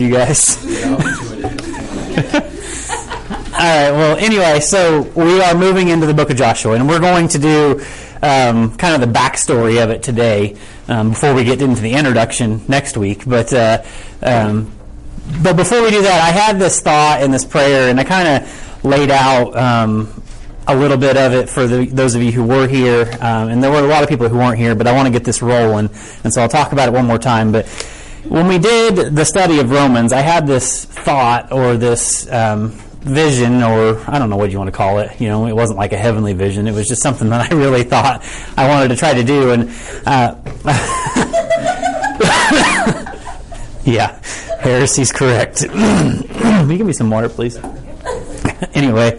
you guys. All right. Well, anyway, so we are moving into the book of Joshua, and we're going to do um, kind of the backstory of it today um, before we get into the introduction next week. But uh, um, but before we do that, I had this thought and this prayer, and I kind of laid out um, a little bit of it for the, those of you who were here, um, and there were a lot of people who weren't here. But I want to get this rolling, and so I'll talk about it one more time. But when we did the study of Romans, I had this thought or this um, vision, or I don't know what you want to call it. You know, it wasn't like a heavenly vision. It was just something that I really thought I wanted to try to do. And uh, yeah, heresy's correct. Will you give me some water, please? anyway,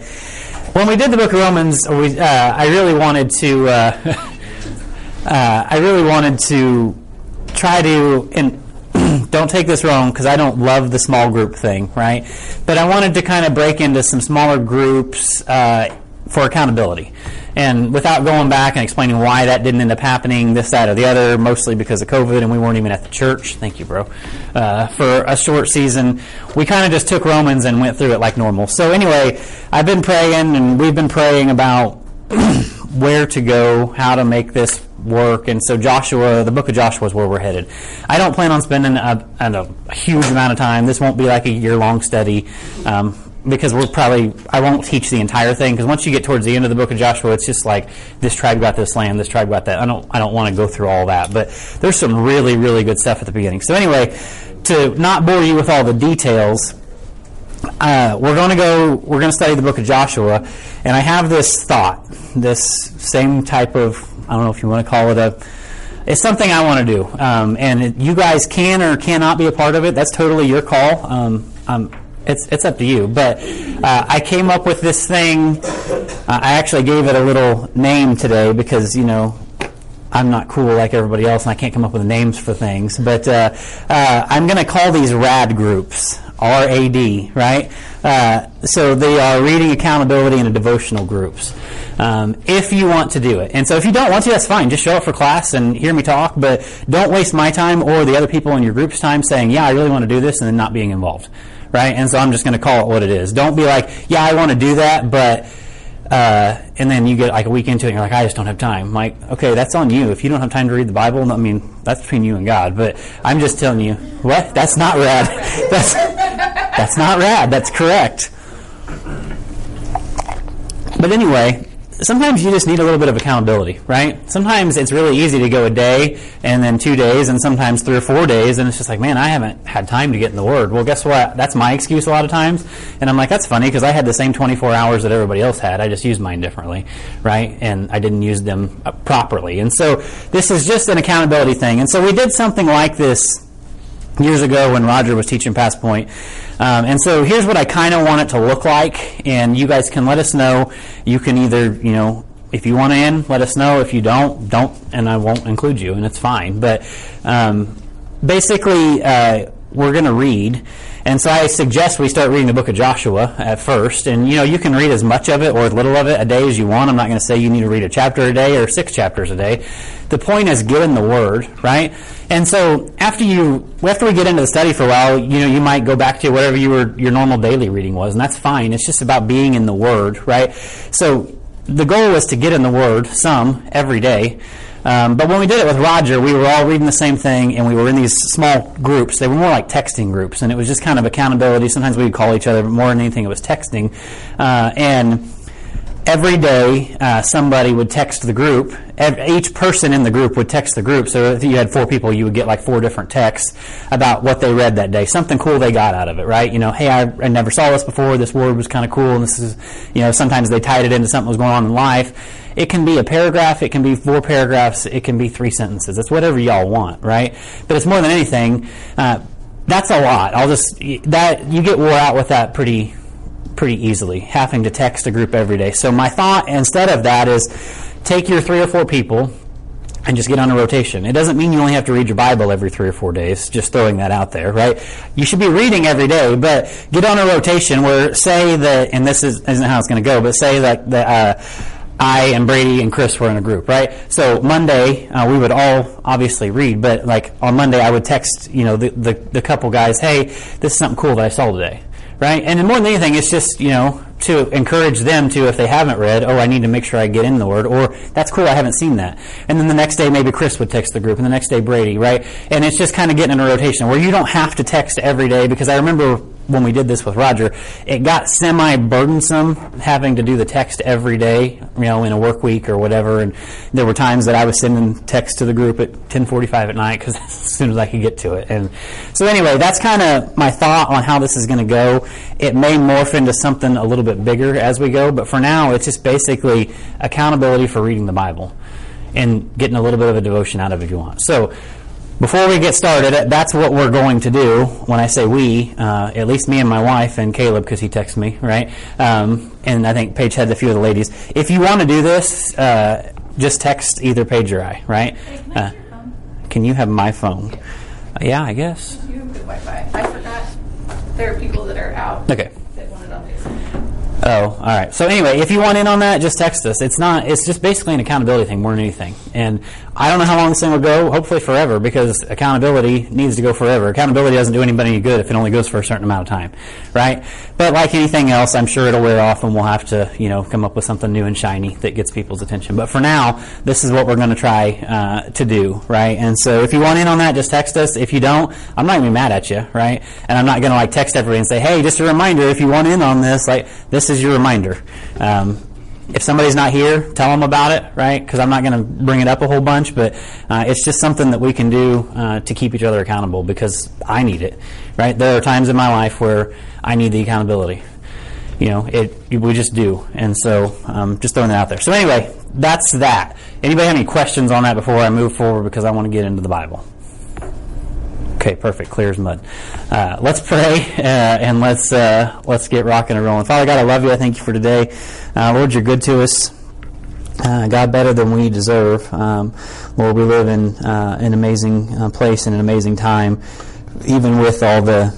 when we did the book of Romans, we, uh, I really wanted to. Uh, uh I really wanted to try to and don't take this wrong because I don't love the small group thing, right? But I wanted to kind of break into some smaller groups uh, for accountability. And without going back and explaining why that didn't end up happening, this, that, or the other, mostly because of COVID, and we weren't even at the church. Thank you, bro. Uh, for a short season, we kind of just took Romans and went through it like normal. So anyway, I've been praying, and we've been praying about where to go, how to make this work. And so Joshua, the book of Joshua is where we're headed. I don't plan on spending a, a huge amount of time. This won't be like a year long study. Um, because we're probably I won't teach the entire thing because once you get towards the end of the book of Joshua, it's just like this tribe got this land, this tribe got that. I don't I don't want to go through all that, but there's some really really good stuff at the beginning. So anyway, to not bore you with all the details, uh, we're going to go we're going to study the book of Joshua, and I have this thought, this same type of I don't know if you want to call it a. It's something I want to do, um, and it, you guys can or cannot be a part of it. That's totally your call. Um, um, it's it's up to you. But uh, I came up with this thing. Uh, I actually gave it a little name today because you know I'm not cool like everybody else, and I can't come up with names for things. But uh, uh I'm going to call these RAD groups. R A D, right? Uh, so they are reading accountability in a devotional groups. Um, if you want to do it. And so if you don't want to, that's fine. Just show up for class and hear me talk, but don't waste my time or the other people in your group's time saying, yeah, I really want to do this and then not being involved. Right? And so I'm just going to call it what it is. Don't be like, yeah, I want to do that, but uh, and then you get like a week into it and you're like, I just don't have time. I'm like, okay, that's on you. If you don't have time to read the Bible, I mean, that's between you and God. But I'm just telling you, what? That's not rad. that's, that's not rad. That's correct. But anyway, sometimes you just need a little bit of accountability, right? Sometimes it's really easy to go a day and then two days and sometimes three or four days and it's just like, man, I haven't had time to get in the Word. Well, guess what? That's my excuse a lot of times. And I'm like, that's funny because I had the same 24 hours that everybody else had. I just used mine differently, right? And I didn't use them uh, properly. And so this is just an accountability thing. And so we did something like this years ago when Roger was teaching Past Point. Um, and so here's what I kind of want it to look like, and you guys can let us know. You can either, you know, if you want in, let us know. If you don't, don't, and I won't include you, and it's fine. But um, basically, uh, we're going to read. And so I suggest we start reading the book of Joshua at first. And, you know, you can read as much of it or as little of it a day as you want. I'm not going to say you need to read a chapter a day or six chapters a day. The point is get in the Word, right? And so after you, after we get into the study for a while, you know, you might go back to whatever you were, your normal daily reading was, and that's fine. It's just about being in the Word, right? So the goal was to get in the Word, some, every day. Um, but when we did it with Roger, we were all reading the same thing, and we were in these small groups. They were more like texting groups, and it was just kind of accountability. Sometimes we would call each other, but more than anything, it was texting. Uh, and every day uh, somebody would text the group. Each person in the group would text the group. So if you had four people, you would get like four different texts about what they read that day. Something cool they got out of it, right? You know, hey, I, I never saw this before. This word was kind of cool, and this is, you know, sometimes they tied it into something that was going on in life. It can be a paragraph. It can be four paragraphs. It can be three sentences. It's whatever y'all want, right? But it's more than anything. Uh, that's a lot. I'll just that you get wore out with that pretty pretty easily, having to text a group every day. So my thought instead of that is take your three or four people and just get on a rotation. It doesn't mean you only have to read your Bible every three or four days, just throwing that out there, right? You should be reading every day, but get on a rotation where say that, and this is, isn't how it's going to go, but say that, that uh, I and Brady and Chris were in a group, right? So Monday uh, we would all obviously read, but like on Monday I would text, you know, the, the the couple guys, hey, this is something cool that I saw today, right? And more than anything, it's just you know to encourage them to, if they haven't read, oh, I need to make sure I get in the Word, or that's cool, I haven't seen that. And then the next day, maybe Chris would text the group, and the next day, Brady, right? And it's just kind of getting in a rotation where you don't have to text every day, because I remember when we did this with Roger, it got semi burdensome having to do the text every day, you know, in a work week or whatever. And there were times that I was sending text to the group at 10:45 at night because as soon as I could get to it. And so anyway, that's kind of my thought on how this is going to go. It may morph into something a little bit bigger as we go, but for now, it's just basically accountability for reading the Bible and getting a little bit of a devotion out of it if you want. So before we get started, that's what we're going to do. When I say we, uh, at least me and my wife and Caleb, because he texts me, right? Um, and I think Paige had a few of the ladies. If you want to do this, uh, just text either Paige or I, right? Uh, can you have my phone? Uh, yeah, I guess. You have good Wi-Fi. I forgot there are people that are out. Okay. That want it on Oh, all right. So anyway, if you want in on that, just text us. It's not. It's just basically an accountability thing more than anything. And I don't know how long this thing will go. Hopefully forever, because accountability needs to go forever. Accountability doesn't do anybody any good if it only goes for a certain amount of time, right? But like anything else, I'm sure it'll wear off, and we'll have to, you know, come up with something new and shiny that gets people's attention. But for now, this is what we're going to try uh, to do, right? And so if you want in on that, just text us. If you don't, I'm not going to be mad at you, right? And I'm not going to like text everybody and say, hey, just a reminder, if you want in on this, like this is your reminder. Um, if somebody's not here, tell them about it, right? Because I'm not going to bring it up a whole bunch, but uh, it's just something that we can do uh, to keep each other accountable because I need it, right? There are times in my life where I need the accountability. You know, it we just do, and so um, just throwing that out there. So anyway, that's that. Anybody have any questions on that before I move forward? Because I want to get into the Bible. Okay, perfect. Clear as mud. Uh, let's pray uh, and let's uh, let's get rocking and rolling. Father God, I love you. I thank you for today. Uh, Lord, you're good to us. Uh, God, better than we deserve. Um, Lord, we live in uh, an amazing place and an amazing time, even with all the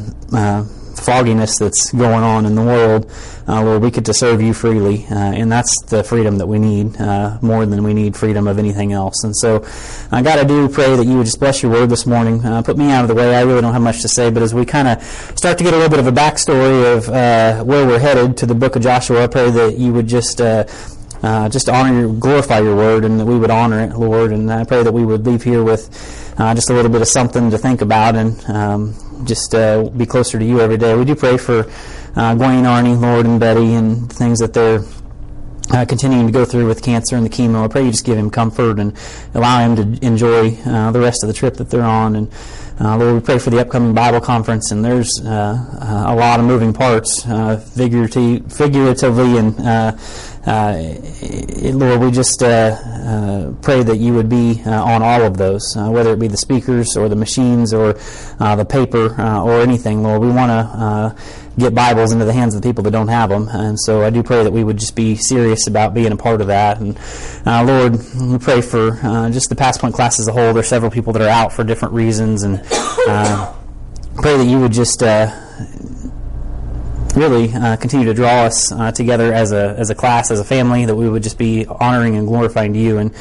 fogginess that's going on in the world, uh, Lord, we get to serve you freely, uh, and that's the freedom that we need uh, more than we need freedom of anything else. And so, uh, I do pray that you would just bless your word this morning. Uh, put me out of the way. I really don't have much to say, but as we kind of start to get a little bit of a backstory of uh, where we're headed to the book of Joshua, I pray that you would just. Just honor your, glorify your word, and that we would honor it, Lord. And I pray that we would leave here with just a little bit of something to think about, and um, just be closer to you every day. We do pray for uh, Gwen, Arnie, Lord, and Betty, and things that they're uh, continuing to go through with cancer and the chemo. I pray you just give him comfort and allow him to enjoy uh, the rest of the trip that they're on. And uh, Lord, we pray for the upcoming Bible conference, and there's uh, uh, a lot of moving parts, uh, figuratively, figuratively and Lord, we just pray that you would be on all of those, whether it be the speakers or the machines or the paper or anything. Lord, we want to get Bibles into the hands of the people that don't have them. And so I do pray that we would just be serious about being a part of that. And uh, Lord, we pray for uh, just the Pass Point class as a whole. There are several people that are out for different reasons, and uh, pray that you would just. Uh, really uh, continue to draw us uh, together as a as a class, as a family, that we would just be honoring and glorifying you, and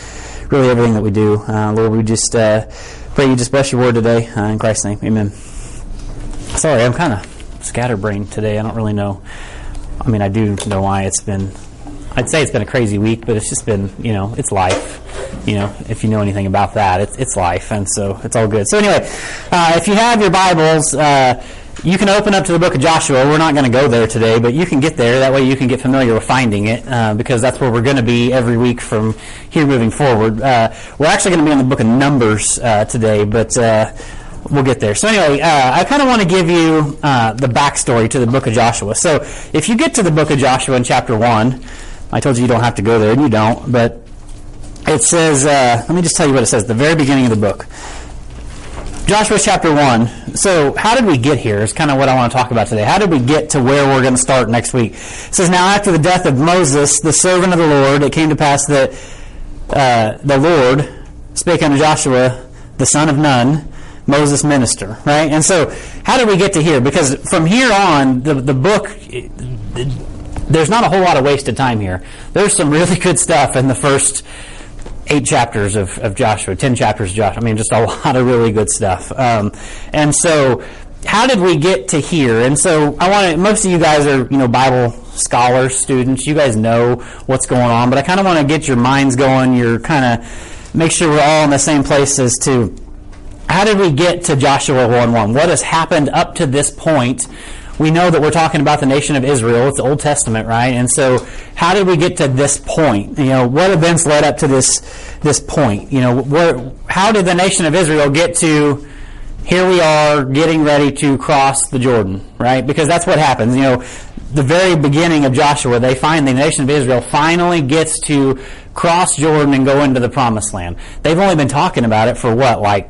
really everything that we do, Lord. We just pray you just bless your word today in Christ's name, Amen. Sorry, I'm kind of scatterbrained today. I don't really know. I mean, I do know why it's been. I'd say it's been a crazy week, but it's just been, you know, it's life. You know, if you know anything about that, it's it's life, and so it's all good. So anyway, uh, if you have your Bibles. Uh, you can open up to the book of Joshua. We're not going to go there today, but you can get there. That way you can get familiar with finding it, uh, because that's where we're going to be every week from here moving forward. Uh, we're actually going to be in the book of Numbers uh, today, but uh, we'll get there. So anyway, uh, I kind of want to give you uh, the backstory to the book of Joshua. So if you get to the book of Joshua in chapter one, I told you you don't have to go there, and you don't, but it says. Uh, let me just tell you what it says. The very beginning of the book. Joshua chapter 1. So, how did we get here? Is kind of what I want to talk about today. How did we get to where we're going to start next week? It says, Now, after the death of Moses, the servant of the Lord, it came to pass that uh, the Lord spake unto Joshua, the son of Nun, Moses minister, right? And so, how did we get to here? Because from here on, the, the book, there's not a whole lot of wasted time here. There's some really good stuff in the first eight chapters of, of Joshua, ten chapters of Joshua. I mean, just a lot of really good stuff. Um, and so, how did we get to here? And so, I want to. Most of you guys are, you know, Bible scholars, students. You guys know what's going on, but I kind of want to get your minds going. You're kind of make sure we're all in the same place as to how did we get to Joshua 1 1? What has happened up to this point? We know that we're talking about the nation of Israel. It's the Old Testament, right? And so, how did we get to this point? You know, what events led up to this this point? You know, where, how did the nation of Israel get to here we are getting ready to cross the Jordan, right? Because that's what happens. You know, the very beginning of Joshua, they find the nation of Israel finally gets to cross Jordan and go into the promised land. They've only been talking about it for what, like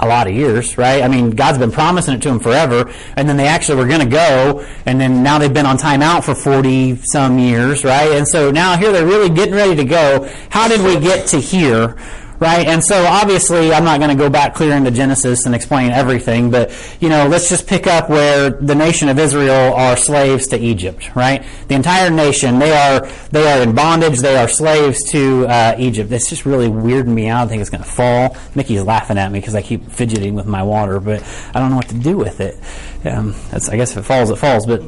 a lot of years, right? I mean, God's been promising it to them forever, and then they actually were going to go, and then now they've been on timeout for 40 some years, right? And so now here they're really getting ready to go. How did we get to here? Right? And so obviously, I'm not going to go back clear into Genesis and explain everything, but you know, let's just pick up where the nation of Israel are slaves to Egypt, right? The entire nation, they are they are in bondage, they are slaves to uh, Egypt. That's just really weirding me out. I think it's going to fall. Mickey's laughing at me because I keep fidgeting with my water, but I don't know what to do with it. Um, I guess if it falls, it falls, but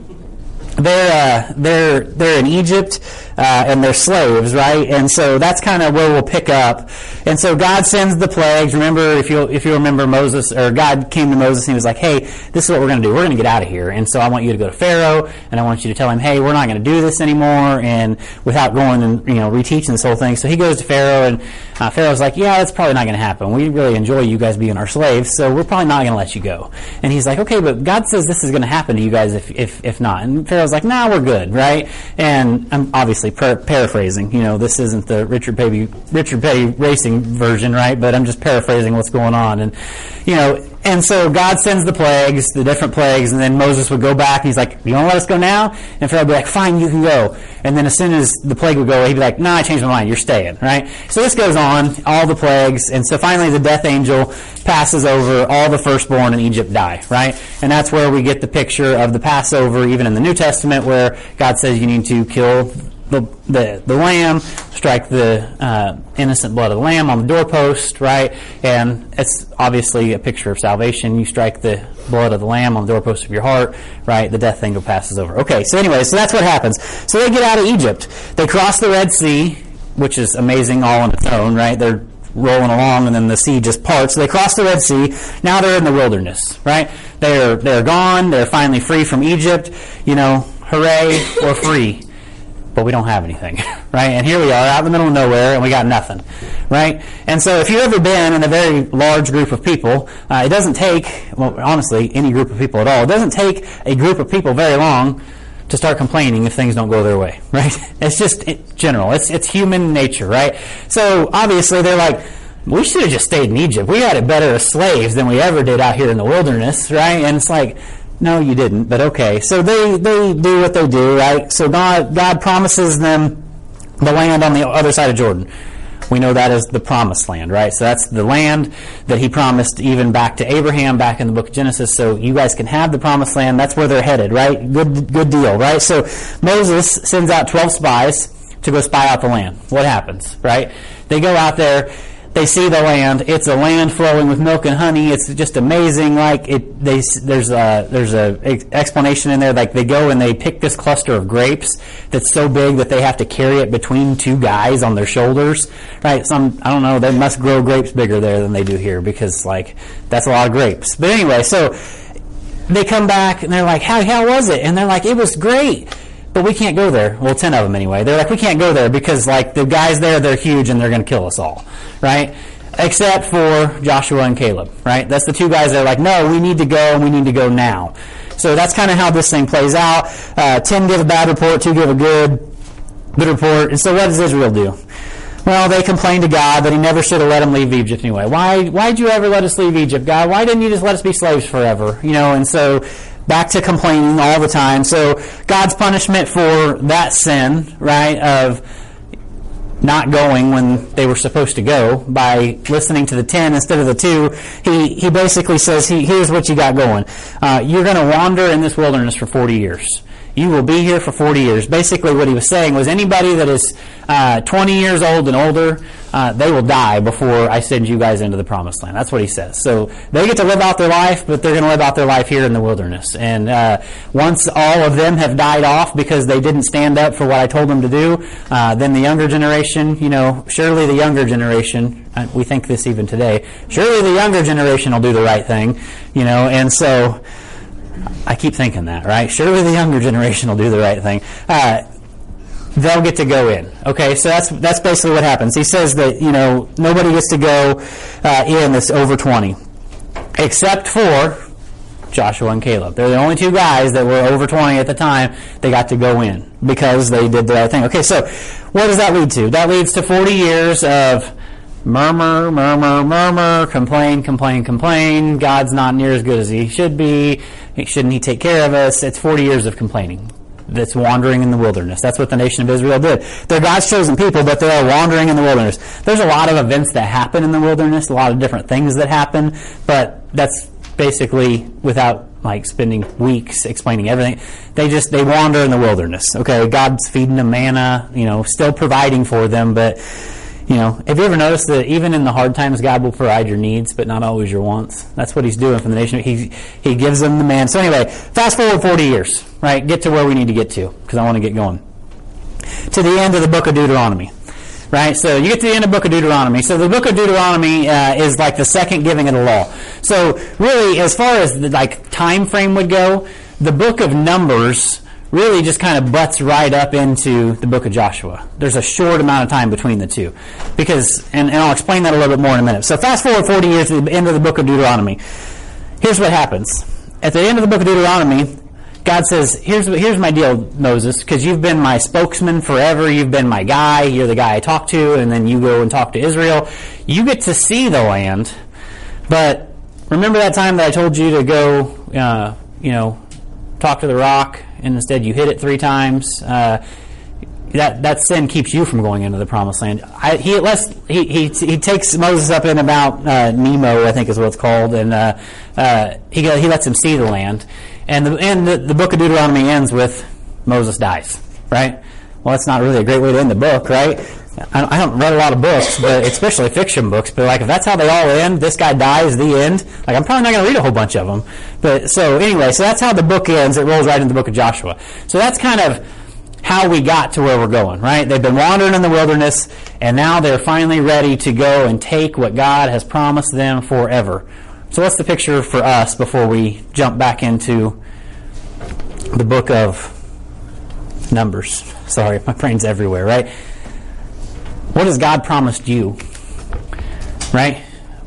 they're uh, they're they're in Egypt uh, and they're slaves, right? And so that's kind of where we'll pick up. And so God sends the plagues. Remember, if you if you remember Moses or God came to Moses and he was like, "Hey, this is what we're going to do. We're going to get out of here." And so I want you to go to Pharaoh and I want you to tell him, "Hey, we're not going to do this anymore." And without going and you know reteaching this whole thing, so he goes to Pharaoh and uh, Pharaoh's like, "Yeah, that's probably not going to happen. We really enjoy you guys being our slaves, so we're probably not going to let you go." And he's like, "Okay, but God says this is going to happen to you guys if if if not." And Pharaoh's like, "Nah, we're good, right?" And I'm obviously par- paraphrasing. You know, this isn't the Richard Petty Richard Petty racing version, right? But I'm just paraphrasing what's going on. And you know, and so God sends the plagues, the different plagues, and then Moses would go back and he's like, You want to let us go now? And Pharaoh would be like, Fine, you can go. And then as soon as the plague would go away, he'd be like, Nah, I changed my mind, you're staying, right? So this goes on, all the plagues, and so finally the death angel passes over, all the firstborn in Egypt die, right? And that's where we get the picture of the Passover, even in the New Testament, where God says you need to kill the, the, the lamb, strike the uh, innocent blood of the lamb on the doorpost, right? And it's obviously a picture of salvation. You strike the blood of the lamb on the doorpost of your heart, right? The death angel passes over. Okay, so anyway, so that's what happens. So they get out of Egypt. They cross the Red Sea, which is amazing all on its own, right? They're rolling along and then the sea just parts. So they cross the Red Sea. Now they're in the wilderness, right? They're, they're gone. They're finally free from Egypt. You know, hooray, we're free but we don't have anything, right? And here we are out in the middle of nowhere and we got nothing, right? And so if you've ever been in a very large group of people, uh, it doesn't take, well, honestly, any group of people at all, it doesn't take a group of people very long to start complaining if things don't go their way, right? It's just general. It's, it's human nature, right? So obviously they're like, we should have just stayed in Egypt. We had it better as slaves than we ever did out here in the wilderness, right? And it's like, no, you didn't, but okay. So they, they do what they do, right? So God, God promises them the land on the other side of Jordan. We know that as the promised land, right? So that's the land that he promised even back to Abraham back in the book of Genesis. So you guys can have the promised land. That's where they're headed, right? Good, good deal, right? So Moses sends out 12 spies to go spy out the land. What happens, right? They go out there they see the land. It's a land flowing with milk and honey. It's just amazing. Like it, they, there's a there's a explanation in there. Like they go and they pick this cluster of grapes that's so big that they have to carry it between two guys on their shoulders. Right? Some I don't know. They must grow grapes bigger there than they do here because like that's a lot of grapes. But anyway, so they come back and they're like, "How how was it?" And they're like, "It was great." But we can't go there. Well, 10 of them anyway. They're like, we can't go there because, like, the guys there, they're huge and they're going to kill us all, right? Except for Joshua and Caleb, right? That's the two guys that are like, no, we need to go and we need to go now. So that's kind of how this thing plays out. Uh, 10 give a bad report, 2 give a good, good report. And so what does Israel do? Well, they complain to God that He never should have let them leave Egypt anyway. Why? Why'd you ever let us leave Egypt, God? Why didn't you just let us be slaves forever? You know, and so back to complaining all the time. So God's punishment for that sin, right, of not going when they were supposed to go by listening to the 10 instead of the 2 he, he basically says he, here's what you got going uh, you're going to wander in this wilderness for 40 years You will be here for 40 years. Basically, what he was saying was anybody that is uh, 20 years old and older, uh, they will die before I send you guys into the promised land. That's what he says. So they get to live out their life, but they're going to live out their life here in the wilderness. And uh, once all of them have died off because they didn't stand up for what I told them to do, uh, then the younger generation, you know, surely the younger generation, uh, we think this even today, surely the younger generation will do the right thing, you know, and so I keep thinking that, right? Surely the younger generation will do the right thing. Uh, they'll get to go in. Okay, so that's that's basically what happens. He says that you know nobody gets to go uh, in that's over twenty, except for Joshua and Caleb. They're the only two guys that were over twenty at the time. They got to go in because they did the right thing. Okay, so what does that lead to? That leads to forty years of murmur, murmur, murmur, complain, complain, complain. God's not near as good as he should be. Shouldn't he take care of us? It's 40 years of complaining. That's wandering in the wilderness. That's what the nation of Israel did. They're God's chosen people, but they are wandering in the wilderness. There's a lot of events that happen in the wilderness, a lot of different things that happen, but that's basically without like spending weeks explaining everything. They just they wander in the wilderness. Okay, God's feeding them manna, you know, still providing for them, but you know, have you ever noticed that even in the hard times, God will provide your needs, but not always your wants? That's what He's doing for the nation. He He gives them the man. So anyway, fast forward 40 years, right? Get to where we need to get to because I want to get going to the end of the book of Deuteronomy. Right, so you get to the end of the book of Deuteronomy. So the book of Deuteronomy uh, is like the second giving of the law. So really, as far as the like time frame would go, the book of Numbers really just kind of butts right up into the book of Joshua. There's a short amount of time between the two. Because, and, and I'll explain that a little bit more in a minute. So fast forward 40 years to the end of the book of Deuteronomy. Here's what happens. At the end of the book of Deuteronomy, God says, here's, here's my deal, Moses, because you've been my spokesman forever. You've been my guy. You're the guy I talk to, and then you go and talk to Israel. You get to see the land, but remember that time that I told you to go, uh, you know, talk to the rock and instead you hit it three times, uh, that that sin keeps you from going into the promised land. I, he lets he, he he takes Moses up in about uh, Nebo, I think is what it's called, and uh, uh, he he lets him see the land. And the and the, the book of Deuteronomy ends with Moses dies, right? Well, that's not really a great way to end the book, right? I, I don't read a lot of books, but especially fiction books. But like, if that's how they all end, this guy dies, the end. Like, I'm probably not going to read a whole bunch of them. But so anyway, so that's how the book ends. It rolls right into the book of Joshua. So that's kind of how we got to where we're going, right? They've been wandering in the wilderness, and now they're finally ready to go and take what God has promised them forever. So what's the picture for us before we jump back into the book of Numbers? Sorry, my brain's everywhere, right? What has God promised you? Right?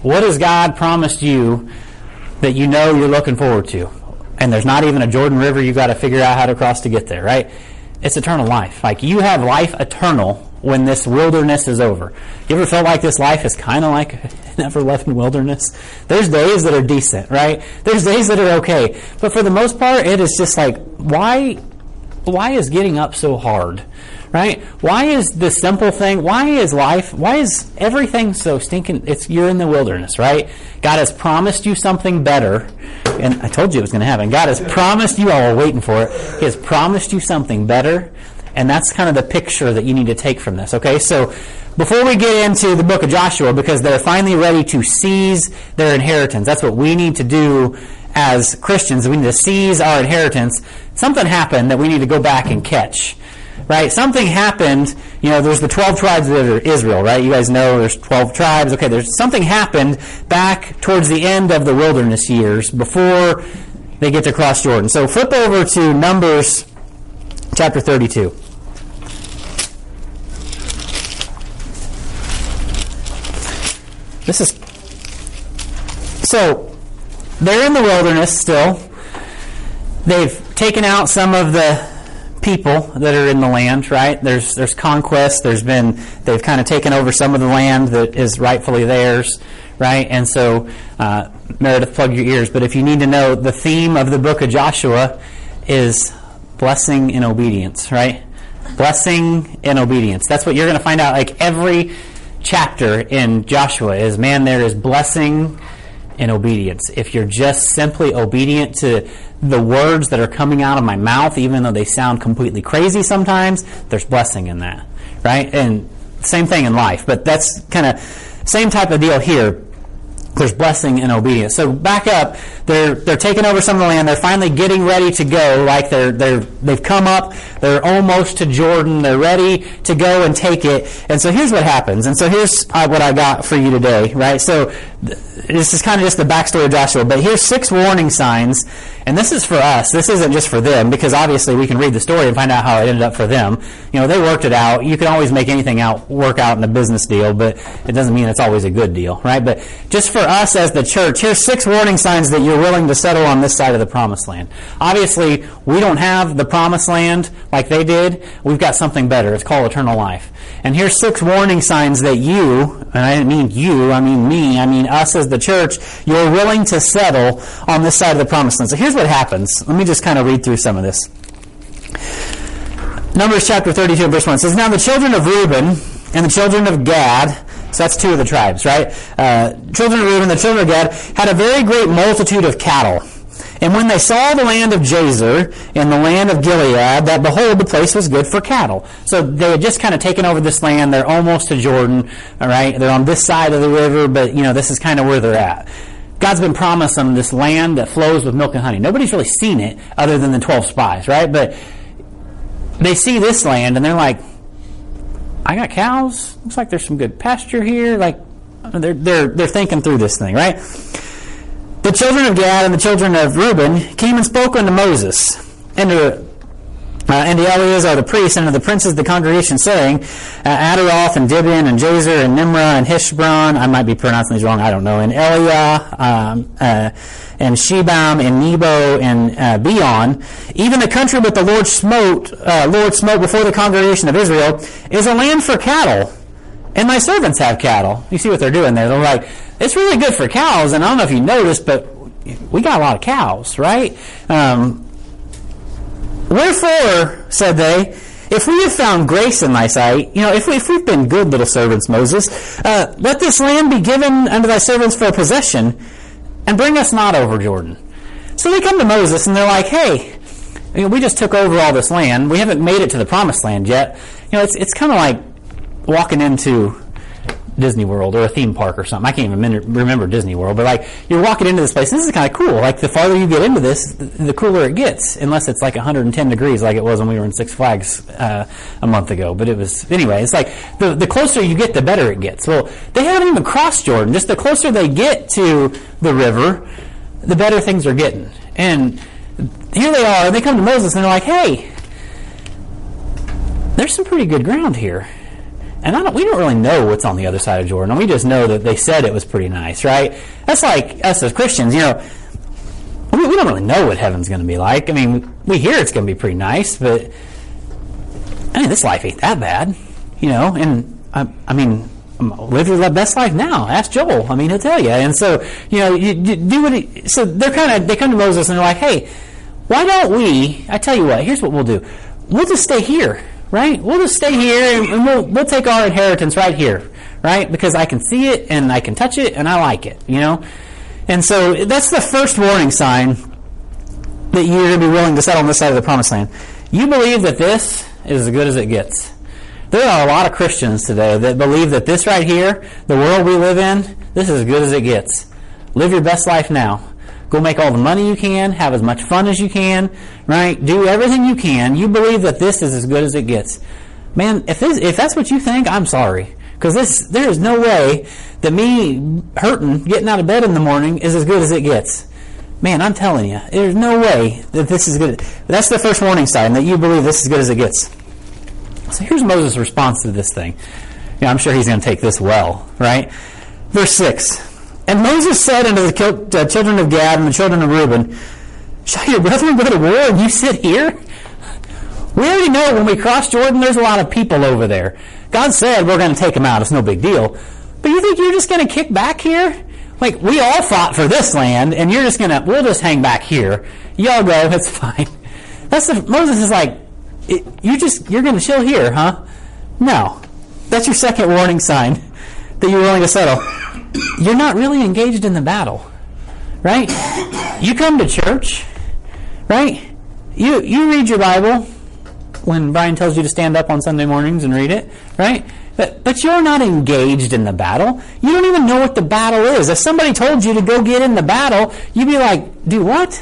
What has God promised you that you know you're looking forward to? And there's not even a Jordan River you've got to figure out how to cross to get there, right? It's eternal life. Like you have life eternal when this wilderness is over. You ever felt like this life is kind of like an ever-loving wilderness? There's days that are decent, right? There's days that are okay. But for the most part, it is just like, why, why is getting up so hard? Right? Why is the simple thing, why is life, why is everything so stinking, it's, you're in the wilderness, right? God has promised you something better, and I told you it was going to happen. God has promised you, all were waiting for it, He has promised you something better, and that's kind of the picture that you need to take from this, okay? So, before we get into the book of Joshua, because they're finally ready to seize their inheritance, that's what we need to do as Christians. We need to seize our inheritance. Something happened that we need to go back and catch right? Something happened. You know, there's the 12 tribes of Israel, right? You guys know there's 12 tribes. Okay, there's something happened back towards the end of the wilderness years before they get to cross Jordan. So flip over to Numbers chapter 32. This is so they're in the wilderness still. They've taken out some of the people that are in the land, right? There's there's conquest. There's been they've kind of taken over some of the land that is rightfully theirs, right? And so, uh, Meredith, plug your ears. But if you need to know, the theme of the book of Joshua is blessing and obedience, right? Blessing and obedience. That's what you're going to find out. Like every chapter in Joshua is, man, there is blessing in obedience. If you're just simply obedient to the words that are coming out of my mouth, even though they sound completely crazy sometimes, there's blessing in that, right? And same thing in life, but that's kind of same type of deal here there's blessing and obedience. So back up, they're they're taking over some of the land. They're finally getting ready to go. Like they're they're they've come up. They're almost to Jordan. They're ready to go and take it. And so here's what happens. And so here's uh, what I got for you today. Right. So this is kind of just the backstory of Joshua. But here's six warning signs. And this is for us. This isn't just for them because obviously we can read the story and find out how it ended up for them. You know, they worked it out. You can always make anything out work out in a business deal, but it doesn't mean it's always a good deal, right? But just for us as the church, here's six warning signs that you're willing to settle on this side of the promised land. Obviously, we don't have the promised land like they did. We've got something better. It's called eternal life. And here's six warning signs that you, and I didn't mean you, I mean me, I mean us as the church, you're willing to settle on this side of the promised land. So here's what happens. Let me just kind of read through some of this. Numbers chapter 32 verse 1 says, Now the children of Reuben and the children of Gad so that's two of the tribes, right? Uh, children of Reuben, the children of Gad, had a very great multitude of cattle. And when they saw the land of Jazer and the land of Gilead, that behold, the place was good for cattle. So they had just kind of taken over this land. They're almost to Jordan, all right? They're on this side of the river, but, you know, this is kind of where they're at. God's been promised them this land that flows with milk and honey. Nobody's really seen it other than the 12 spies, right? But they see this land and they're like, I got cows. Looks like there's some good pasture here. Like they're they're they're thinking through this thing, right? The children of Gad and the children of Reuben came and spoke unto Moses and to uh, and to Eleazar the priest and the princes of the congregation, saying, uh, Ataroth and Dibon and Jazer and Nimrah and Heshbon, I might be pronouncing these wrong, I don't know, and Eliah, um, uh, and Shebam and Nebo and uh, Beon, even the country that the Lord smote, uh, Lord smote before the congregation of Israel, is a land for cattle. And my servants have cattle. You see what they're doing there. They're like, it's really good for cows, and I don't know if you noticed, but we got a lot of cows, right? Um, Wherefore, said they, if we have found grace in thy sight, you know, if, we, we've been good little servants, Moses, uh, let this land be given unto thy servants for a possession, and bring us not over Jordan. So they come to Moses and they're like, hey, you know, we just took over all this land. We haven't made it to the promised land yet. You know, it's, it's kind of like walking into Disney World or a theme park or something. I can't even remember Disney World, but like you're walking into this place. this is kind of cool. Like the farther you get into this, the cooler it gets. Unless it's like 110 degrees, like it was when we were in Six Flags uh, a month ago. But it was anyway. It's like the the closer you get, the better it gets. Well, they haven't even crossed Jordan. Just the closer they get to the river, the better things are getting. And here they are. They come to Moses and they're like, "Hey, there's some pretty good ground here." And don't, we don't really know what's on the other side of Jordan. We just know that they said it was pretty nice, right? That's like us as Christians, you know, we, we don't really know what heaven's going to be like. I mean, we hear it's going to be pretty nice, but I mean, this life ain't that bad, you know. And I, I mean, live your best life now. Ask Joel. I mean, he'll tell you. And so, you know, you, you do what. He, so they're kind of they come to Moses and they're like, "Hey, why don't we? I tell you what. Here's what we'll do. We'll just stay here right? We'll just stay here and we'll, we'll take our inheritance right here, right? Because I can see it and I can touch it and I like it, you know? And so that's the first warning sign that you're going to be willing to settle on this side of the promised land. You believe that this is as good as it gets. There are a lot of Christians today that believe that this right here, the world we live in, this is as good as it gets. Live your best life now. Go make all the money you can, have as much fun as you can, right? Do everything you can. You believe that this is as good as it gets. Man, if this, if that's what you think, I'm sorry. Because this, there is no way that me hurting, getting out of bed in the morning is as good as it gets. Man, I'm telling you, there's no way that this is good. That's the first warning sign that you believe this is good as it gets. So here's Moses' response to this thing. Yeah, I'm sure he's going to take this well, right? Verse 6. And Moses said unto the uh, children of Gad and the children of Reuben, Shall your brethren go to war and you sit here? We already know when we cross Jordan, there's a lot of people over there. God said we're going to take them out. It's no big deal. But you think you're just going to kick back here? Like, we all fought for this land, and you're just going to, we'll just hang back here. Y'all go, it's fine. That's the, Moses is like, you just, you're going to chill here, huh? No. That's your second warning sign that you're willing to settle you're not really engaged in the battle, right? You come to church, right? You you read your Bible when Brian tells you to stand up on Sunday mornings and read it, right? But, but you're not engaged in the battle. You don't even know what the battle is. If somebody told you to go get in the battle, you'd be like, do what?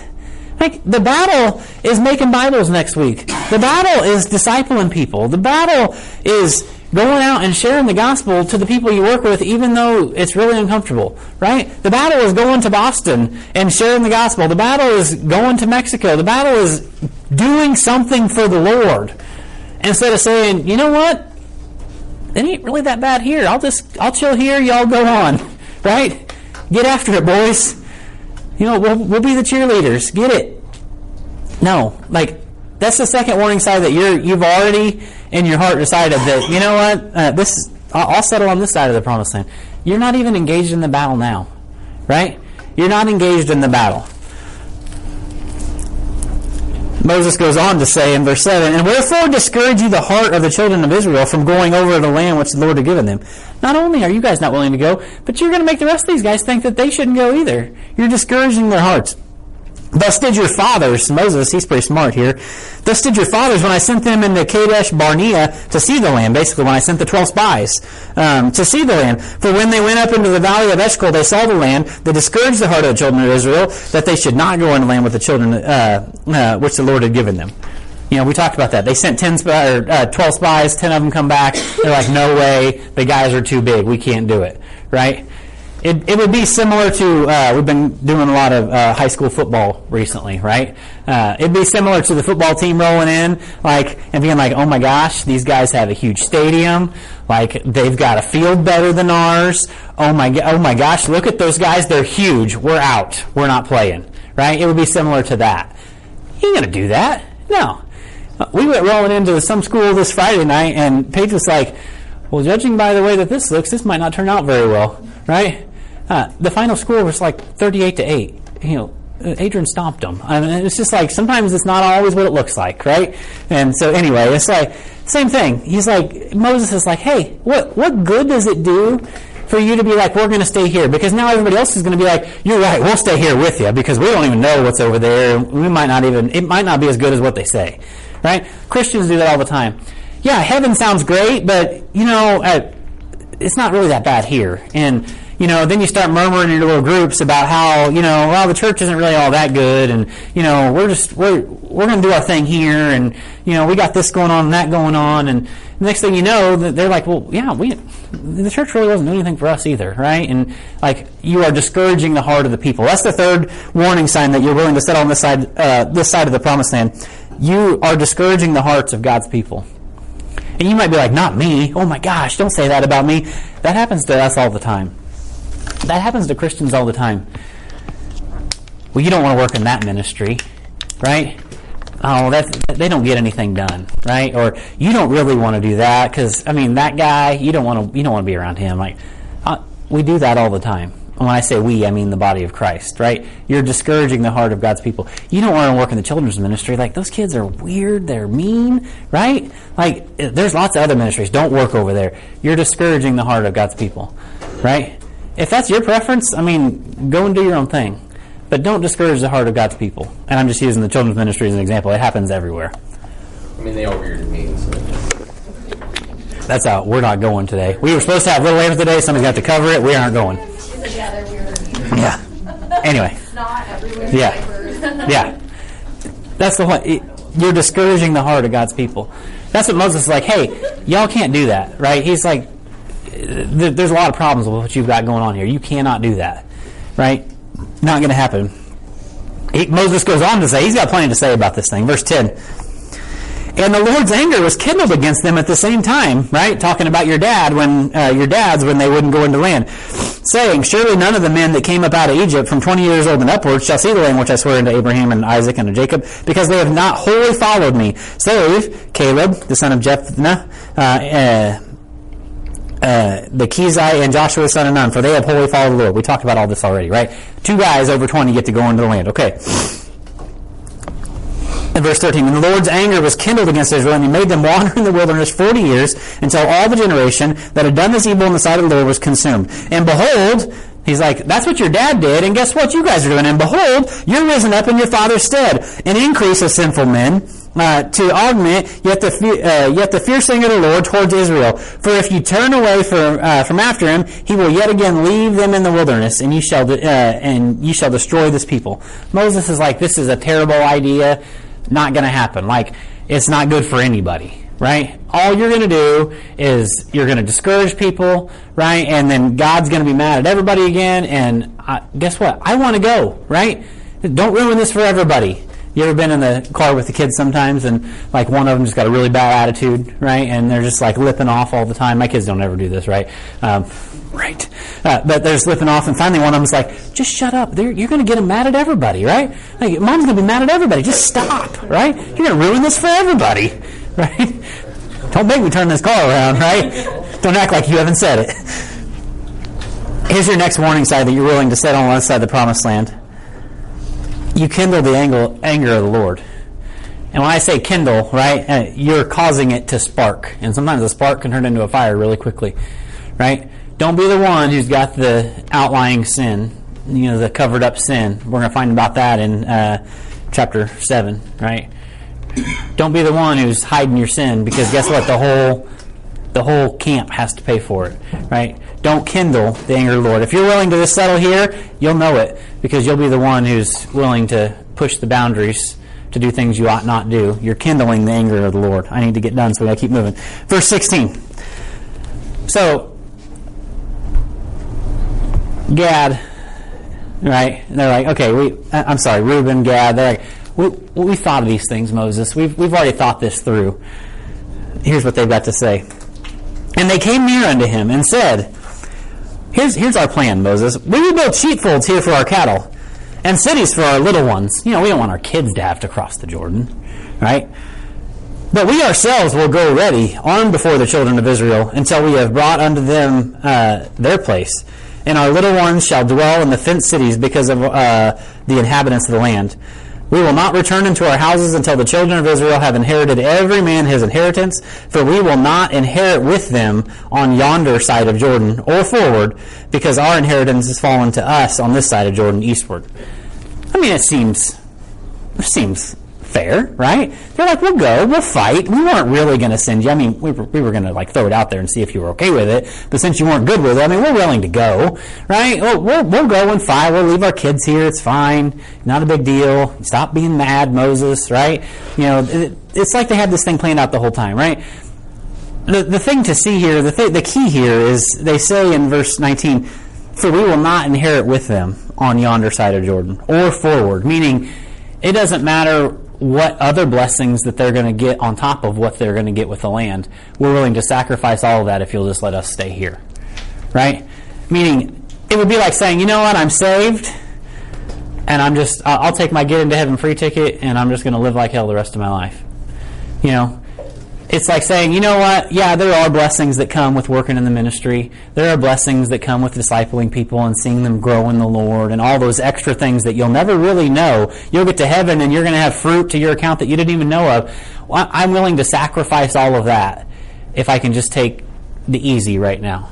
Like, the battle is making Bibles next week. The battle is discipling people. The battle is going out and sharing the gospel to the people you work with, even though it's really uncomfortable, right? The battle is going to Boston and sharing the gospel. The battle is going to Mexico. The battle is doing something for the Lord. Instead of saying, you know what? It ain't really that bad here. I'll just, I'll chill here. Y'all go on, right? Get after it, boys. You know, we'll, we'll be the cheerleaders. Get it. No, like, that's the second warning sign that you're, you've already in your heart decided that, you know what, uh, this, I'll, settle on this side of the promised land. You're not even engaged in the battle now, right? You're not engaged in the battle. Moses goes on to say in verse 7, And wherefore discourage you the heart of the children of Israel from going over the land which the Lord had given them? Not only are you guys not willing to go, but you're going to make the rest of these guys think that they shouldn't go either. You're discouraging their hearts. Thus did your fathers, Moses, he's pretty smart here. Thus did your fathers when I sent them into Kadesh Barnea to see the land, basically when I sent the 12 spies um, to see the land. For when they went up into the valley of Eshcol, they saw the land. They discouraged the heart of the children of Israel that they should not go into the land with the children uh, uh, which the Lord had given them. You know, we talked about that. They sent 10 sp- or, uh, 12 spies, 10 of them come back. They're like, no way, the guys are too big. We can't do it. Right? It, it would be similar to, uh, we've been doing a lot of uh, high school football recently, right? Uh, it'd be similar to the football team rolling in, like, and being like, oh my gosh, these guys have a huge stadium, like, they've got a field better than ours. Oh my, oh my gosh, look at those guys, they're huge. We're out. We're not playing, right? It would be similar to that. You gonna do that. No. Uh, We went rolling into some school this Friday night, and Paige was like, well, judging by the way that this looks, this might not turn out very well, right? Uh, the final score was like 38 to 8. You know, Adrian stomped them. I mean, it's just like sometimes it's not always what it looks like, right? And so anyway, it's like same thing. He's like Moses is like, hey, what what good does it do for you to be like, we're going to stay here? Because now everybody else is going to be like, you're right, we'll stay here with you because we don't even know what's over there. We might not even it might not be as good as what they say, right? Christians do that all the time. Yeah, heaven sounds great, but you know, uh, it's not really that bad here. And you know, then you start murmuring in your little groups about how, you know, well, the church isn't really all that good, and you know, we're just we're we're going to do our thing here, and you know, we got this going on and that going on, and the next thing you know, they're like, well, yeah, we the church really wasn't doing anything for us either, right? And like, you are discouraging the heart of the people. That's the third warning sign that you're willing to settle on this side uh, this side of the promised land. You are discouraging the hearts of God's people. And you might be like, not me. Oh my gosh, don't say that about me. That happens to us all the time. That happens to Christians all the time. Well, you don't want to work in that ministry, right? Oh, that they don't get anything done, right? Or you don't really want to do that because I mean that guy, you don't want to you don't want to be around him. Like uh, we do that all the time. When I say we, I mean the body of Christ, right? You're discouraging the heart of God's people. You don't want to work in the children's ministry. Like those kids are weird, they're mean, right? Like there's lots of other ministries. Don't work over there. You're discouraging the heart of God's people, right? If that's your preference, I mean, go and do your own thing. But don't discourage the heart of God's people. And I'm just using the children's ministry as an example. It happens everywhere. I mean, they all weirded me. So. That's out. We're not going today. We were supposed to have Little Lambs today. Somebody's got to cover it. We aren't going. Together, we were Yeah. Anyway. not. Yeah. Yeah. That's the. It- You're discouraging the heart of God's people. That's what Moses is like, hey, y'all can't do that, right? He's like, th- there's a lot of problems with what you've got going on here. You cannot do that, right? Not going to happen. He, Moses goes on to say, he's got plenty to say about this thing. Verse 10. And the Lord's anger was kindled against them at the same time, right? Talking about your dad when uh, your dads when they wouldn't go into land, saying, "Surely none of the men that came up out of Egypt from twenty years old and upwards shall see the land which I swore unto Abraham and Isaac and to Jacob, because they have not wholly followed me, save Caleb the son of Jephthah." Uh, uh, uh, the Kizai and Joshua son of Nun, for they have wholly followed the Lord. We talked about all this already, right? Two guys over 20 get to go into the land. Okay. In verse 13, and the Lord's anger was kindled against Israel, and he made them wander in the wilderness 40 years, until all the generation that had done this evil in the sight of the Lord was consumed. And behold, He's like, that's what your dad did, and guess what you guys are doing? And behold, you're risen up in your father's stead. An increase of sinful men, uh, to augment yet the, uh, yet the fierce anger of the Lord towards Israel. For if you turn away from, uh, from after him, he will yet again leave them in the wilderness, and you shall, uh, and you shall destroy this people. Moses is like, this is a terrible idea, not gonna happen. Like, it's not good for anybody right? All you're going to do is you're going to discourage people, right? And then God's going to be mad at everybody again. And uh, guess what? I want to go, right? Don't ruin this for everybody. You ever been in the car with the kids sometimes and like one of them just got a really bad attitude, right? And they're just like lipping off all the time. My kids don't ever do this, right? Um, right. Uh, but they're just lipping off and finally one of them's like, just shut up. They're, you're going to get them mad at everybody, right? Like, mom's going to be mad at everybody. Just stop, right? You're going to ruin this for everybody right? Don't make me turn this car around, right? Don't act like you haven't said it. Here's your next warning sign that you're willing to set on one side of the promised land. You kindle the anger, anger of the Lord. And when I say kindle, right, uh, you're causing it to spark. And sometimes a spark can turn into a fire really quickly, right? Don't be the one who's got the outlying sin, you know, the covered up sin. We're going to find about that in uh, chapter 7, right? Don't be the one who's hiding your sin because guess what? The whole the whole camp has to pay for it, right? Don't kindle the anger of the Lord. If you're willing to settle here, you'll know it because you'll be the one who's willing to push the boundaries to do things you ought not do. You're kindling the anger of the Lord. I need to get done, so I keep moving. Verse 16. So, Gad, right? They're like, okay, we. Uh, I'm sorry, Reuben, Gad. They're like we, we thought of these things, Moses. We've, we've already thought this through. Here's what they've got to say. And they came near unto him and said, Here's, here's our plan, Moses. We will build sheepfolds here for our cattle and cities for our little ones. You know, we don't want our kids to have to cross the Jordan, right? But we ourselves will go ready, armed before the children of Israel, until we have brought unto them uh, their place. And our little ones shall dwell in the fenced cities because of uh, the inhabitants of the land. We will not return into our houses until the children of Israel have inherited every man his inheritance, for we will not inherit with them on yonder side of Jordan or forward, because our inheritance has fallen to us on this side of Jordan eastward. I mean, it seems, it seems fair, right? They're like, we'll go, we'll fight. We weren't really going to send you. I mean, we were, we were going to like throw it out there and see if you were okay with it. But since you weren't good with it, I mean, we're willing to go, right? We'll, we'll, we'll go and fight. We'll leave our kids here. It's fine. Not a big deal. Stop being mad, Moses, right? You know, it, it's like they had this thing planned out the whole time, right? The, the thing to see here, the, th- the key here is they say in verse 19, for we will not inherit with them on yonder side of Jordan or forward, meaning it doesn't matter what other blessings that they're going to get on top of what they're going to get with the land. We're willing to sacrifice all of that if you'll just let us stay here. Right? Meaning, it would be like saying, you know what, I'm saved, and I'm just, I'll take my get into heaven free ticket, and I'm just going to live like hell the rest of my life. You know? It's like saying, you know what? Yeah, there are blessings that come with working in the ministry. There are blessings that come with discipling people and seeing them grow in the Lord and all those extra things that you'll never really know. You'll get to heaven and you're going to have fruit to your account that you didn't even know of. Well, I'm willing to sacrifice all of that if I can just take the easy right now.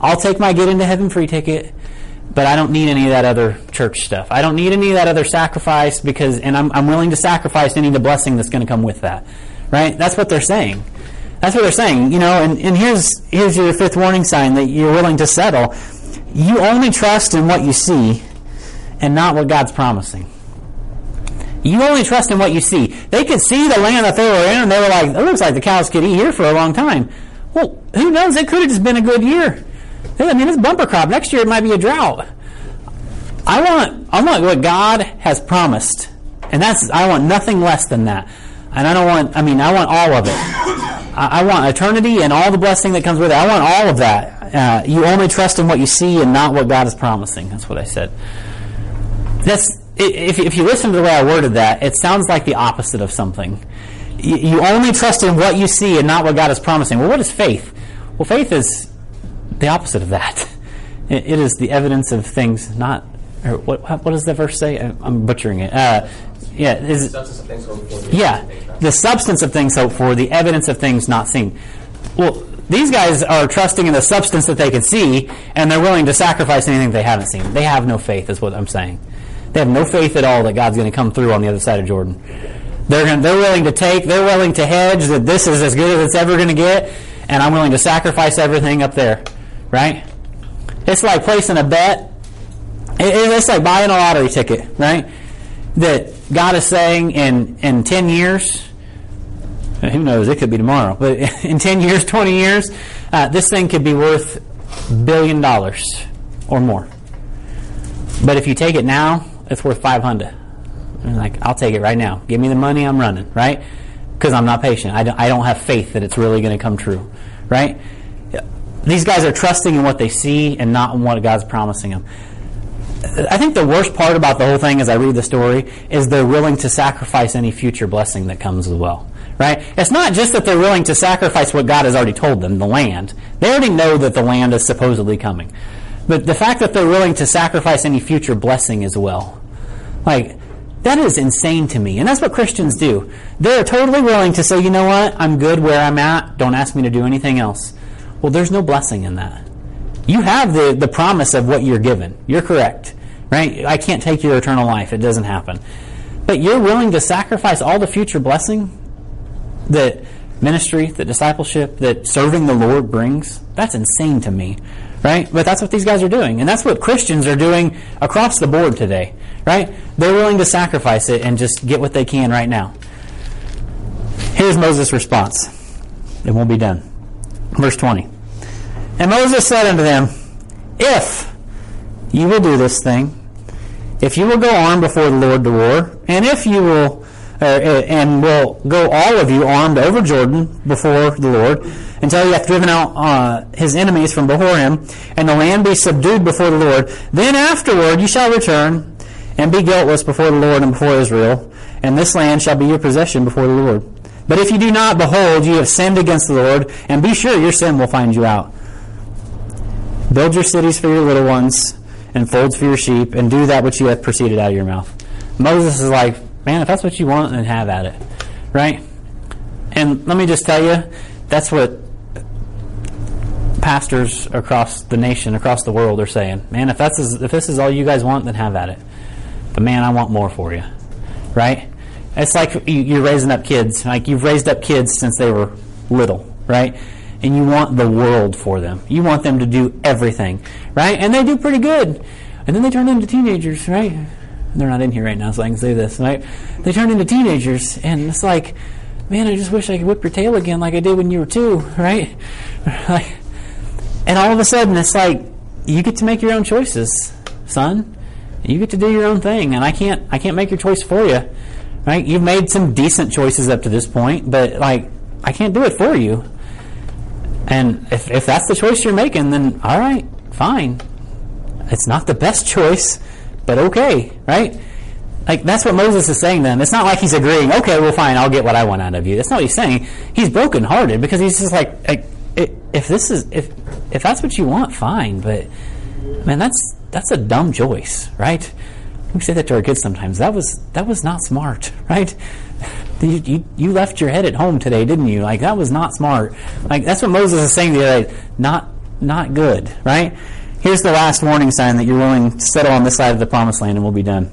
I'll take my get into heaven free ticket, but I don't need any of that other church stuff. I don't need any of that other sacrifice because, and I'm, I'm willing to sacrifice any of the blessing that's going to come with that. Right? That's what they're saying. That's what they're saying. You know, and, and here's here's your fifth warning sign that you're willing to settle. You only trust in what you see and not what God's promising. You only trust in what you see. They could see the land that they were in and they were like, it looks like the cows could eat here for a long time. Well, who knows? It could have just been a good year. I mean, it's bumper crop. Next year it might be a drought. I want, I want what God has promised. And that's, I want nothing less than that. And I don't want, I mean, I want all of it. I, I want eternity and all the blessing that comes with it. I want all of that. Uh, you only trust in what you see and not what God is promising. That's what I said. That's, if, if you listen to the way I worded that, it sounds like the opposite of something. You, you only trust in what you see and not what God is promising. Well, what is faith? Well, faith is the opposite of that. It, it is the evidence of things not. Or what, what does the verse say? I'm butchering it. Uh, yeah, is, Substance of things hoped for, the yeah, the substance of things hoped for, the evidence of things not seen. Well, these guys are trusting in the substance that they can see, and they're willing to sacrifice anything they haven't seen. They have no faith, is what I'm saying. They have no faith at all that God's going to come through on the other side of Jordan. They're, going, they're willing to take, they're willing to hedge that this is as good as it's ever going to get, and I'm willing to sacrifice everything up there. Right? It's like placing a bet. it's like buying a lottery ticket, right? That God is saying in, in 10 years, who knows, it could be tomorrow, but in 10 years, 20 years, uh, this thing could be worth billion dollars or more. But if you take it now, it's worth 500. I'm like, I'll take it right now. Give me the money, I'm running, right? Because I'm not patient. I don't, I don't have faith that it's really going to come true, right? These guys are trusting in what they see and not in what God's promising them. I think the worst part about the whole thing as I read the story is they're willing to sacrifice any future blessing that comes as well. Right? It's not just that they're willing to sacrifice what God has already told them, the land. They already know that the land is supposedly coming. But the fact that they're willing to sacrifice any future blessing as well. Like, that is insane to me. And that's what Christians do. They're totally willing to say, you know what? I'm good where I'm at. Don't ask me to do anything else. Well, there's no blessing in that. You have the, the promise of what you're given. You're correct. Right? I can't take your eternal life. It doesn't happen. But you're willing to sacrifice all the future blessing that ministry, that discipleship, that serving the Lord brings? That's insane to me. Right? But that's what these guys are doing. And that's what Christians are doing across the board today. Right? They're willing to sacrifice it and just get what they can right now. Here's Moses' response. It won't be done. Verse 20. And Moses said unto them, If you will do this thing, if you will go armed before the Lord to war, and if you will, uh, and will go all of you armed over Jordan before the Lord, until he hath driven out uh, his enemies from before him, and the land be subdued before the Lord, then afterward you shall return and be guiltless before the Lord and before Israel, and this land shall be your possession before the Lord. But if you do not, behold, you have sinned against the Lord, and be sure your sin will find you out. Build your cities for your little ones, and folds for your sheep, and do that which you have proceeded out of your mouth. Moses is like, man, if that's what you want, then have at it. Right? And let me just tell you, that's what pastors across the nation, across the world are saying. Man, if that's if this is all you guys want, then have at it. But man, I want more for you. Right? It's like you're raising up kids. Like you've raised up kids since they were little, right? And you want the world for them. You want them to do everything, right? And they do pretty good. And then they turn into teenagers, right? They're not in here right now, so I can say this, right? They turn into teenagers, and it's like, man, I just wish I could whip your tail again like I did when you were two, right? Like, and all of a sudden, it's like you get to make your own choices, son. You get to do your own thing, and I can't, I can't make your choice for you. Right? You've made some decent choices up to this point, but like I can't do it for you. And if if that's the choice you're making, then all right, fine. It's not the best choice, but okay, right? Like that's what Moses is saying. Then it's not like he's agreeing. Okay, well, fine, I'll get what I want out of you. That's not what he's saying. He's brokenhearted because he's just like, like if this is if if that's what you want, fine. But man, that's that's a dumb choice, right? We say that to our kids sometimes. That was that was not smart, right? You, you, you left your head at home today, didn't you? Like that was not smart. Like that's what Moses is saying the other day. Not not good, right? Here's the last warning sign that you're willing to settle on this side of the promised land, and we'll be done.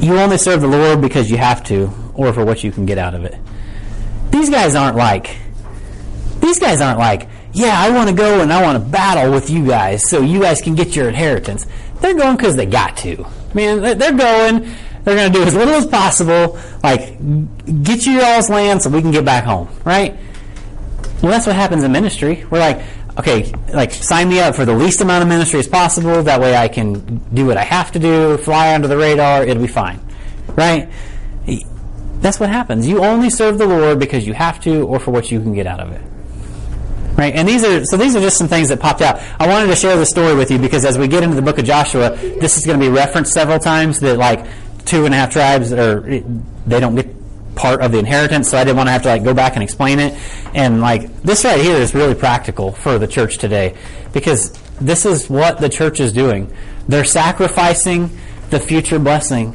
You only serve the Lord because you have to, or for what you can get out of it. These guys aren't like. These guys aren't like. Yeah, I want to go and I want to battle with you guys so you guys can get your inheritance. They're going because they got to. Man, they're going. They're going to do as little as possible. Like, get you all's land so we can get back home, right? Well, that's what happens in ministry. We're like, okay, like sign me up for the least amount of ministry as possible. That way I can do what I have to do, fly under the radar. It'll be fine, right? That's what happens. You only serve the Lord because you have to, or for what you can get out of it. Right? And these are so these are just some things that popped out. I wanted to share the story with you because as we get into the book of Joshua, this is going to be referenced several times that like two and a half tribes or they don't get part of the inheritance, so I didn't want to have to like go back and explain it. And like this right here is really practical for the church today because this is what the church is doing. They're sacrificing the future blessing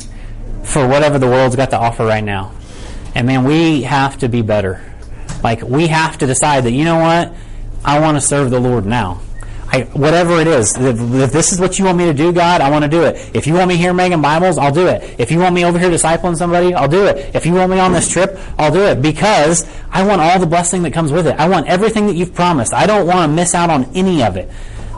for whatever the world's got to offer right now. And man, we have to be better Like we have to decide that you know what, I want to serve the Lord now. I, whatever it is, if, if this is what you want me to do, God, I want to do it. If you want me here making Bibles, I'll do it. If you want me over here discipling somebody, I'll do it. If you want me on this trip, I'll do it because I want all the blessing that comes with it. I want everything that you've promised. I don't want to miss out on any of it.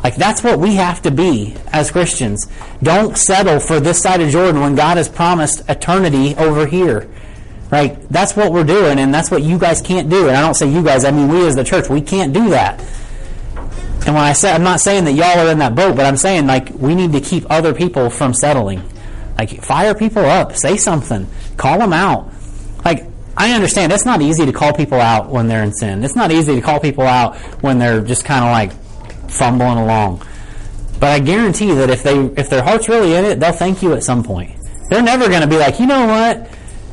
Like that's what we have to be as Christians. Don't settle for this side of Jordan when God has promised eternity over here. Right? That's what we're doing, and that's what you guys can't do. And I don't say you guys, I mean we as the church, we can't do that. And when I say, I'm not saying that y'all are in that boat, but I'm saying like we need to keep other people from settling. Like fire people up, say something, call them out. Like I understand it's not easy to call people out when they're in sin. It's not easy to call people out when they're just kind of like fumbling along. But I guarantee that if they if their heart's really in it, they'll thank you at some point. They're never going to be like, you know what?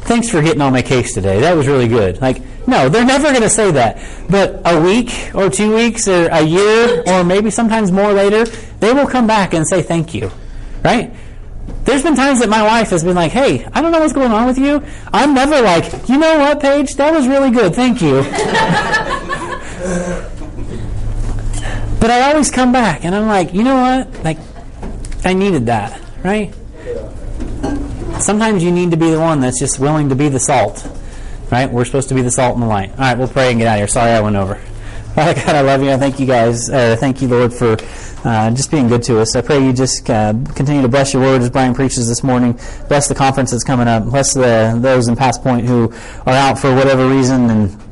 Thanks for getting on my case today. That was really good. Like, no, they're never going to say that. But a week or two weeks or a year or maybe sometimes more later, they will come back and say thank you. Right? There's been times that my wife has been like, hey, I don't know what's going on with you. I'm never like, you know what, Paige? That was really good. Thank you. but I always come back and I'm like, you know what? Like, I needed that. Right? Sometimes you need to be the one that's just willing to be the salt. Right? We're supposed to be the salt and the light. All right, we'll pray and get out of here. Sorry I went over. Father God, I love you. I thank you guys. Uh, thank you, Lord, for uh, just being good to us. I pray you just uh, continue to bless your word as Brian preaches this morning. Bless the conference that's coming up. Bless the, those in Pass Point who are out for whatever reason and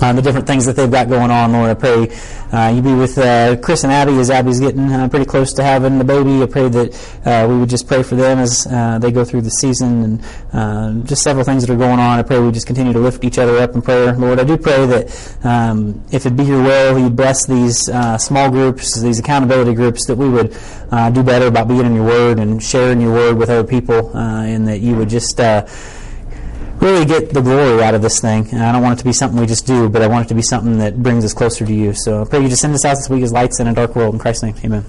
the different things that they've got going on, Lord. I pray uh, you be with uh, Chris and Abby as Abby's getting uh, pretty close to having the baby. I pray that uh, we would just pray for them as uh, they go through the season and just several things that are going on. I pray we just continue to lift each other up in prayer, Lord. I do pray that um, if it be your will, you bless these small groups, these accountability groups, that we would do better about being in your word and sharing your word with other people, and that you would just really get the glory out of this thing. And I don't want it to be something we just do, but I want it to be something that brings us closer to you. So I pray you just send us out this week as lights in a dark world. In Christ's name, amen.